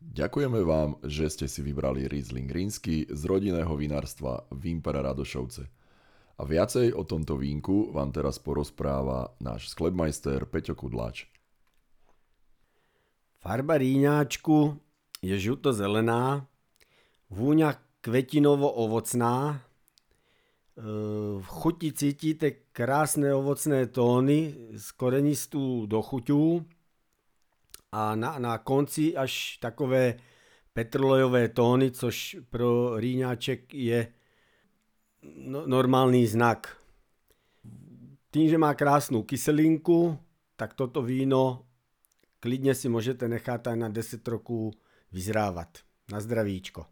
Ďakujeme vám, že ste si vybrali Riesling Rínsky z rodinného vinárstva Vimpera Radošovce. A viacej o tomto vínku vám teraz porozpráva náš sklepmajster Peťo Kudláč. Farba ríňáčku je žuto-zelená, vúňa kvetinovo-ovocná, v chuti cítite krásne ovocné tóny z korenistú dochuťu a na, na konci až takové petrolejové tóny, což pro rýňáček je no, normálny znak. Tým, že má krásnu kyselinku, tak toto víno klidne si môžete nechať aj na 10 rokov vyzrávať. Na zdravíčko.